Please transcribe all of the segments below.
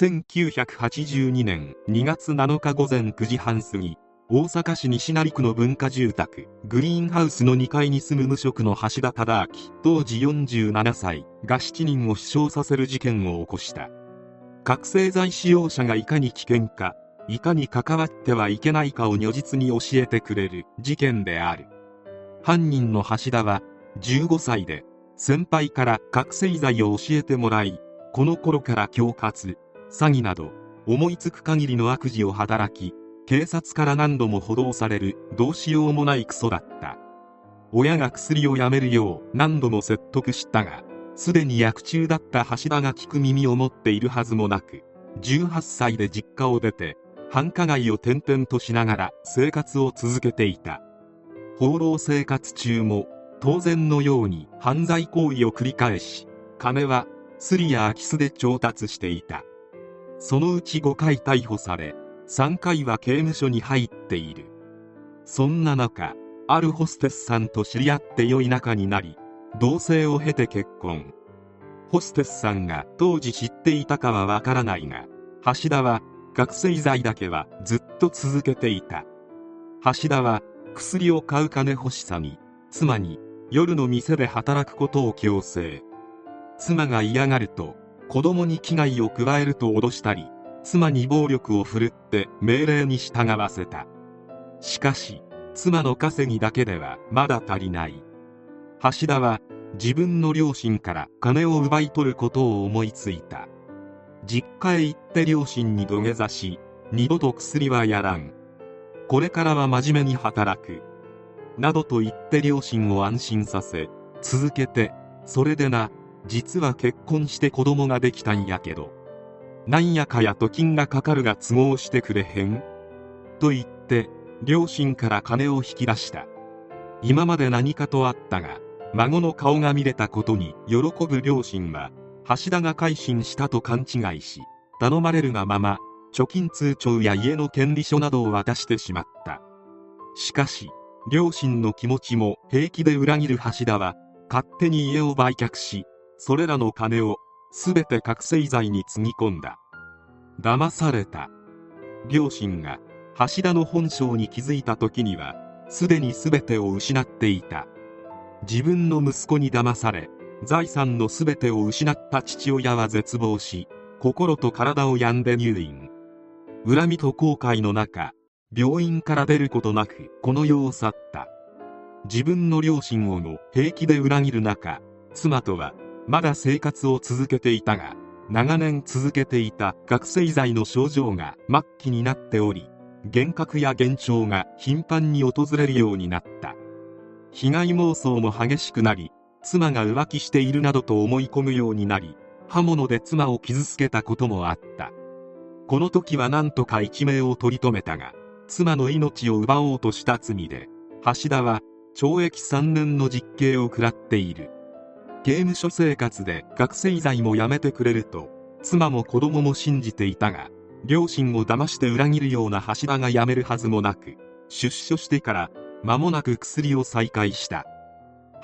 1982年2月7日午前9時半過ぎ大阪市西成区の文化住宅グリーンハウスの2階に住む無職の橋田忠明当時47歳が7人を死傷させる事件を起こした覚醒剤使用者がいかに危険かいかに関わってはいけないかを如実に教えてくれる事件である。犯人の橋田は15歳で先輩から覚醒剤を教えてもらいこの頃から恐喝。詐欺など思いつく限りの悪事を働き警察から何度も補導されるどうしようもないクソだった。親が薬をやめるよう何度も説得したがすでに薬中だった橋田が聞く耳を持っているはずもなく18歳で実家を出て繁華街を転々としながら生活を続けていた。放浪生活中も当然のように犯罪行為を繰り返し金はスリや空き巣で調達していた。そのうち5回逮捕され3回は刑務所に入っている。そんな中あるホステスさんと知り合って良い仲になり同棲を経て結婚。ホステスさんが当時知っていたかはわからないが橋田は覚醒剤だけはずっと続けていた。橋田は薬を買う金欲しさに妻に夜の店で働くことを強制。妻が嫌がると子供に危害を加えると脅したり妻に暴力を振るって命令に従わせた。しかし妻の稼ぎだけではまだ足りない。橋田は自分の両親から金を奪い取ることを思いついた。実家へ行って両親に土下座し二度と薬はやらん。これからは真面目に働く。などと言って両親を安心させ続けてそれでな実は結婚して子供ができたんやけど。なんやかやと金がかかるが都合してくれへん？と言って両親から金を引き出した。今まで何かとあったが孫の顔が見れたことに喜ぶ両親は橋田が改心したと勘違いし頼まれるがまま貯金通帳や家の権利書などを渡してしまった。しかし両親の気持ちも平気で裏切る橋田は勝手に家を売却しそれらの金を全て覚醒剤につぎ込んだ。騙された。両親が橋田の本性に気づいた時にはすでに全てを失っていた。自分の息子に騙され財産の全てを失った父親は絶望し心と体を病んで入院。恨みと後悔の中病院から出ることなくこの世を去った。自分の両親をも平気で裏切る中妻とはまだ生活を続けていたが長年続けていた覚醒剤の症状が末期になっており幻覚や幻聴が頻繁に訪れるようになった。被害妄想も激しくなり妻が浮気しているなどと思い込むようになり刃物で妻を傷つけたこともあった。この時は何とか一命を取り留めたが妻の命を奪おうとした罪で橋田は懲役3年の実刑を食らっている。刑務所生活で覚醒剤もやめてくれると妻も子供も信じていたが両親を騙して裏切るような橋田が辞めるはずもなく出所してから間もなく薬を再開した。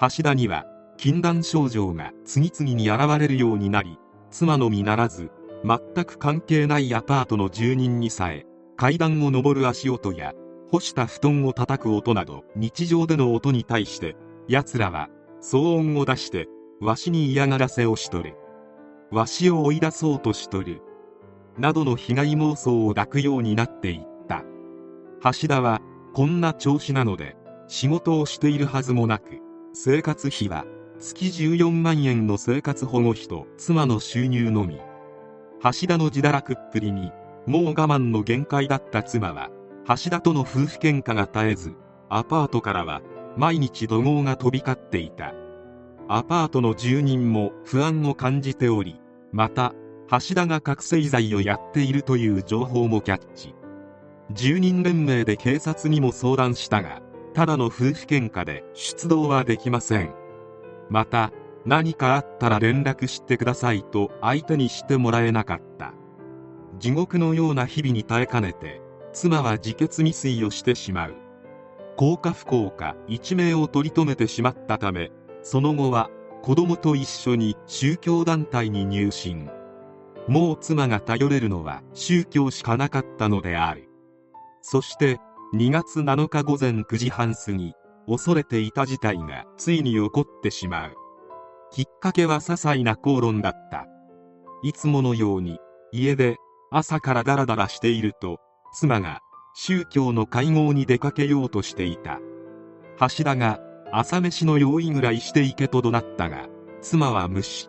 橋田には禁断症状が次々に現れるようになり妻のみならず全く関係ないアパートの住人にさえ階段を上る足音や干した布団を叩く音など日常での音に対して奴らは騒音を出してわしに嫌がらせをしとるわしを追い出そうとしとる。などの被害妄想を抱くようになっていった。橋田はこんな調子なので仕事をしているはずもなく生活費は月14万円の生活保護費と妻の収入のみ。橋田の自堕落っぷりにもう我慢の限界だった妻は橋田との夫婦喧嘩が絶えずアパートからは毎日怒号が飛び交っていた。アパートの住人も不安を感じておりまた橋田が覚醒剤をやっているという情報もキャッチ。住人連盟で警察にも相談したがただの夫婦喧嘩で出動はできません。また何かあったら連絡してくださいと相手にしてもらえなかった。地獄のような日々に耐えかねて妻は自決未遂をしてしまう。幸か不幸か一命を取り留めてしまったためその後は子供と一緒に宗教団体に入信。もう妻が頼れるのは宗教しかなかったのである。そして2月7日午前9時半過ぎ恐れていた事態がついに起こってしまう。きっかけは些細な口論だった。いつものように家で朝からダラダラしていると妻が宗教の会合に出かけようとしていた。橋田が朝飯の用意ぐらいしていけと怒鳴ったが妻は無視。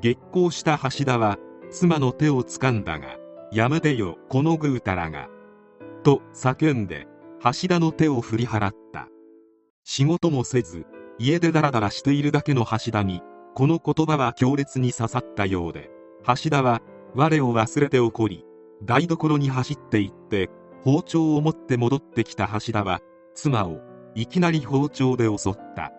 激高した橋田は妻の手を掴んだがやめてよこのぐうたらが。と叫んで橋田の手を振り払った。仕事もせず家でダラダラしているだけの橋田にこの言葉は強烈に刺さったようで橋田は我を忘れて怒り台所に走って行って包丁を持って戻ってきた橋田は妻をいきなり包丁で襲った。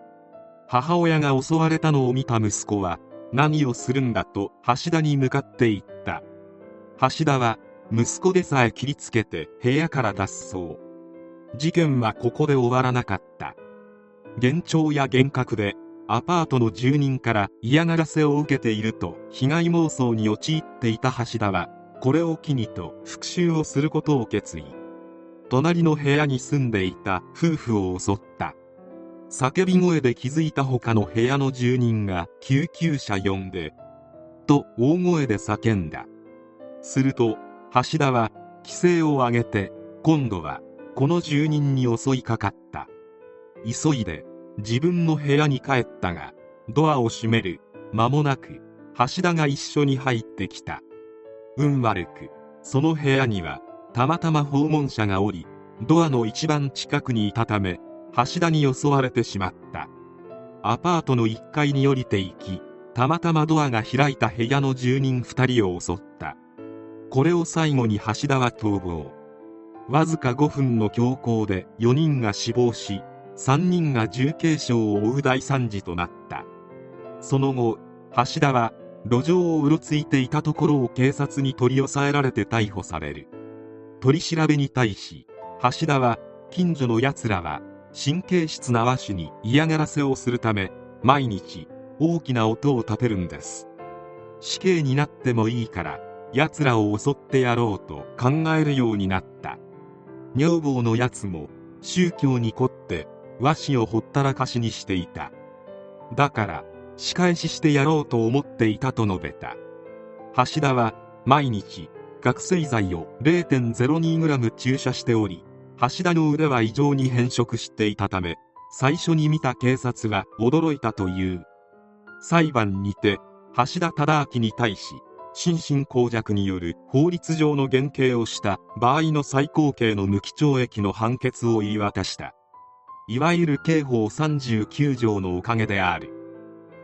母親が襲われたのを見た息子は何をするんだと橋田に向かって言った。橋田は息子でさえ切りつけて部屋から脱走。事件はここで終わらなかった。幻聴や幻覚でアパートの住人から嫌がらせを受けていると被害妄想に陥っていた橋田はこれを機にと復讐をすることを決意。隣の部屋に住んでいた夫婦を襲った。叫び声で気づいた他の部屋の住人が救急車呼んでと大声で叫んだ。すると橋田は規制を上げて今度はこの住人に襲いかかった。急いで自分の部屋に帰ったがドアを閉める間もなく橋田が一緒に入ってきた。運悪くその部屋にはたまたま訪問者がおりドアの一番近くにいたため橋田に襲われてしまった。アパートの1階に降りていきたまたまドアが開いた部屋の住人2人を襲った。これを最後に橋田は逃亡。わずか5分の強行で4人が死亡し3人が重軽傷を負う大惨事となった。その後橋田は路上をうろついていたところを警察に取り押さえられて逮捕される。取り調べに対し橋田は近所の奴らは神経質な和紙に嫌がらせをするため毎日大きな音を立てるんです。死刑になってもいいから奴らを襲ってやろうと考えるようになった。女房のやつも宗教に凝って和紙をほったらかしにしていた。だから仕返ししてやろうと思っていたと述べた。橋田は毎日覚醒剤を 0.02g 注射しており橋田の腕は異常に変色していたため最初に見た警察は驚いたという。裁判にて橋田忠明に対し心神耗弱による法律上の減刑をした場合の最高刑の無期懲役の判決を言い渡した。いわゆる刑法39条のおかげである。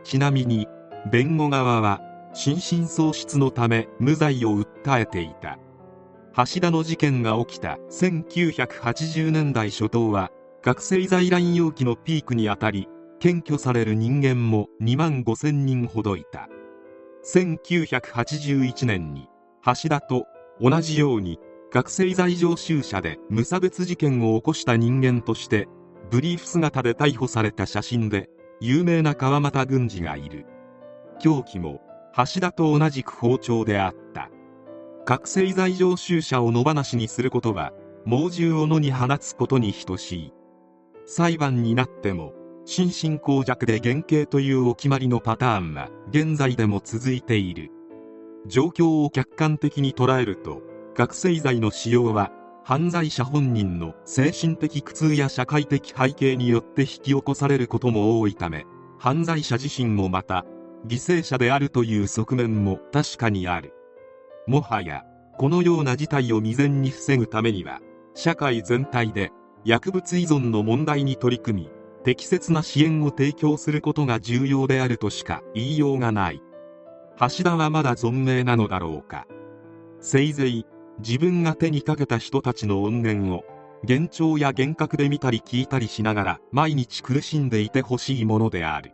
ちなみに弁護側は心神喪失のため無罪を訴えていた。橋田の事件が起きた1980年代初頭は学生在来容器のピークにあたり検挙される人間も2万5000人ほどいた。1981年に橋田と同じように学生在常習者で無差別事件を起こした人間としてブリーフ姿で逮捕された写真で有名な川又軍司がいる。凶器も橋田と同じく包丁であった。覚醒剤常習者を野放しにすることは猛獣を野に放つことに等しい。裁判になっても心神耗弱で減刑というお決まりのパターンは現在でも続いている。状況を客観的に捉えると覚醒剤の使用は犯罪者本人の精神的苦痛や社会的背景によって引き起こされることも多いため犯罪者自身もまた犠牲者であるという側面も確かにある。もはやこのような事態を未然に防ぐためには社会全体で薬物依存の問題に取り組み適切な支援を提供することが重要であるとしか言いようがない。橋田はまだ存命なのだろうか。せいぜい自分が手にかけた人たちの怨念を幻聴や幻覚で見たり聞いたりしながら毎日苦しんでいてほしいものである。